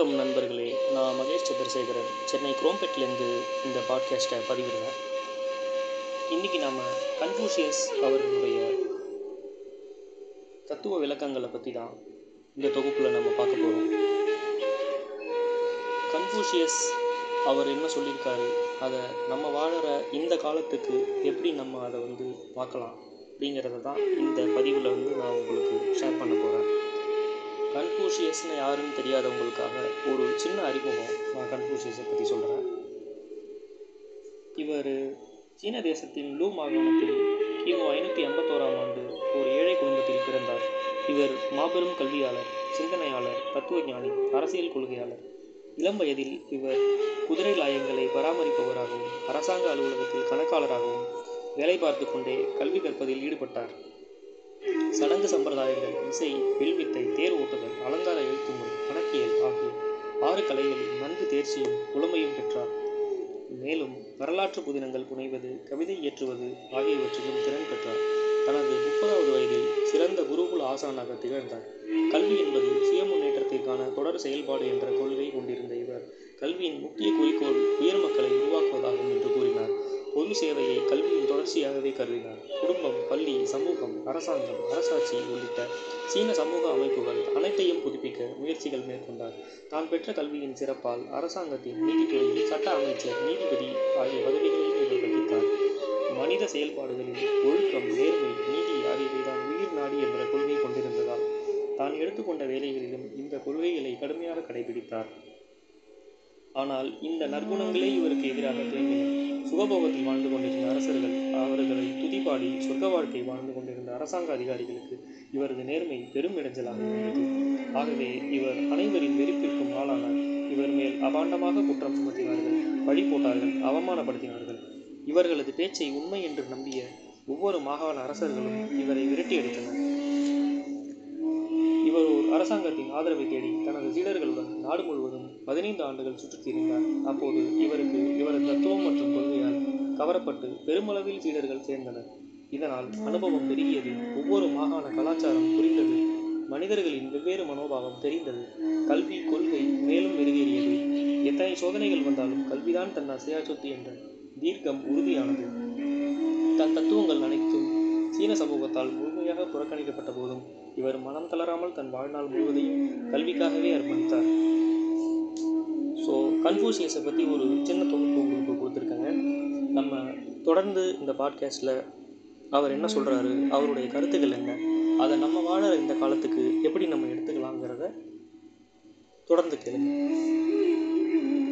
வணக்கம் நண்பர்களே. நான் மகேஷ் சந்திரசேகரன். சென்னை குரோம்பேட்லேருந்து இந்த பாட்காஸ்ட்டை பதிவிடுறேன். இன்றைக்கி நாம் கன்ஃபூஷியஸ் அவர்களுடைய தத்துவ விளக்கங்களை பற்றி தான் இந்த தொகுப்பில் நம்ம பார்க்க போகிறோம் கன்ஃபூஷியஸ் அவர் என்ன சொல்லியிருக்காரு? அதை நம்ம வாழற இந்த காலத்துக்கு எப்படி நம்ம அதை வந்து பார்க்கலாம் அப்படிங்கிறத தான் இந்த பதிவில் வந்து நான் உங்களுக்கு கன்ஃபூஷியஸ்னு யாருன்னு தெரியாதவங்களுக்காக ஒரு சின்ன அறிமுகம் நான் கன்ஃபூஷியஸை பற்றி சொல்கிறேன் இவர் சீன தேசத்தின் லூ மாகாணத்தில் கிமு ஐநூற்றி எண்பத்தோராம் ஆண்டு ஒரு ஏழை குடும்பத்தில் பிறந்தார். இவர் மாபெரும் கல்வியாளர் சிந்தனையாளர் தத்துவஞானி அரசியல் கொள்கையாளர். இளம் வயதில் இவர் குதிரை லாயங்களை பராமரிப்பவராகவும் அரசாங்க அலுவலகத்தில் கணக்காளராகவும் வேலை பார்த்து கொண்டே கல்வி கற்பதில் ஈடுபட்டார். சடங்கு சம்பிரதாயங்கள் இசை வில்வித்தை தேர் ஓட்டுதல் அலங்கார எழுத்துமுறை கணக்கியல் ஆகிய ஆறு கலைகளில் நன்கு தேர்ச்சியும் புலமையும் பெற்றார். மேலும் வரலாற்று புதினங்கள் புனைவது கவிதை இயற்றுவது ஆகியவற்றிலும் திறன் பெற்றார். தனது முப்பதாவது வயதில் சிறந்த குருகுல ஆசானாக திகழ்ந்தார். கல்வி என்பது சுய முன்னேற்றத்திற்கான தொடர் செயல்பாடு என்ற கொள்கை கொண்டிருந்த இவர் கல்வியின் முக்கிய குறிக்கோள் உயர் மக்களை உருவாக்குவதாகும் என்று கூறினார். பொது சேவையை கல்வியின் தொடர்ச்சியாகவே கருதினார். குடும்பம் பள்ளி அரசாங்கம் அரசாட்சி உள்ளிட்ட சீன சமூக அமைப்புகள் அனைத்தையும் புதுப்பிக்க முயற்சிகள் மேற்கொண்டார். தான் பெற்ற கல்வியின் சிறப்பால் அரசாங்கத்தின் நீதித்துறையில் சட்ட அமைச்சர் நீதிபதி ஆகிய பதவிகளையும் இவர் வகித்தார் மனித செயல்பாடுகளில் ஒழுக்கம் நேர்மை நீதி ஆகியவை தான் உயிர் நாடி என்ற கொள்கை கொண்டிருந்ததால் தான் எடுத்துக்கொண்ட வேலைகளிலும் இந்த கொள்கைகளை கடுமையாக கடைபிடித்தார். ஆனால் இந்த நற்குணங்களே இவருக்கு எதிராக திரும்பின சுகபோகத்தில் வாழ்ந்து கொண்டிருந்த அரசர்கள் அவர்களை துதிபாடி சொர்க்க வாழ்க்கை வாழ்ந்து அரசாங்க அதிகாரிகளுக்கு இவரது நேர்மை பெரும் இடைஞ்சலாக இருந்தது. ஆகவே இவர் அனைவரின் வெறுப்பிற்கும் ஆளானார். இவர் மேல் அபாண்டமாக குற்றம் சுமத்தினார்கள் பழி போட்டார்கள் அவமானப்படுத்தினார்கள். இவர்களது பேச்சை உண்மை என்று நம்பிய ஒவ்வொரு மாகாண அரசர்களும் இவரை விரட்டி அடித்தனர். இவர் ஒரு அரசாங்கத்தின் ஆதரவை தேடி தனது சீடர்களுடன் நாடு முழுவதும் பதினைந்து ஆண்டுகள் சுற்றித் திரிந்தார். அப்போது இவருக்கு இவரது தத்துவம் மற்றும் கொள்கையால் கவரப்பட்டு பெருமளவில் சீடர்கள் சேர்ந்தனர். இதனால் அனுபவம் பெருகியது. ஒவ்வொரு மாகாண கலாச்சாரம் புரிந்தது. மனிதர்களின் வெவ்வேறு மனோபாவம் தெரிந்தது. கல்வி கொள்கை மேலும் மெருகேறியது. எத்தனை சோதனைகள் வந்தாலும் கல்விதான் தன் அசையா சொத்து என்ற தீர்க்கம் உறுதியானது. தன் தத்துவங்கள் அனைத்தும் சீன சமூகத்தால் முழுமையாக புறக்கணிக்கப்பட்ட போதும் இவர் மனம் தளராமல் தன் வாழ்நாள் முழுவதையும் கல்விக்காகவே அர்ப்பணித்தார். ஸோ கன்ஃபூசியஸை பற்றி ஒரு சின்ன தொகுப்பு உங்களுக்கு கொடுத்துருக்கேங்க. நம்ம தொடர்ந்து இந்த பாட்காஸ்ட்டில் அவர் என்ன சொல்கிறாரு அவருடைய கருத்துக்கள் என்ன? அதை நம்ம வாழற இந்த காலத்துக்கு எப்படி நம்ம எடுத்துக்கலாங்கிறத தொடர்ந்து கேளுங்க.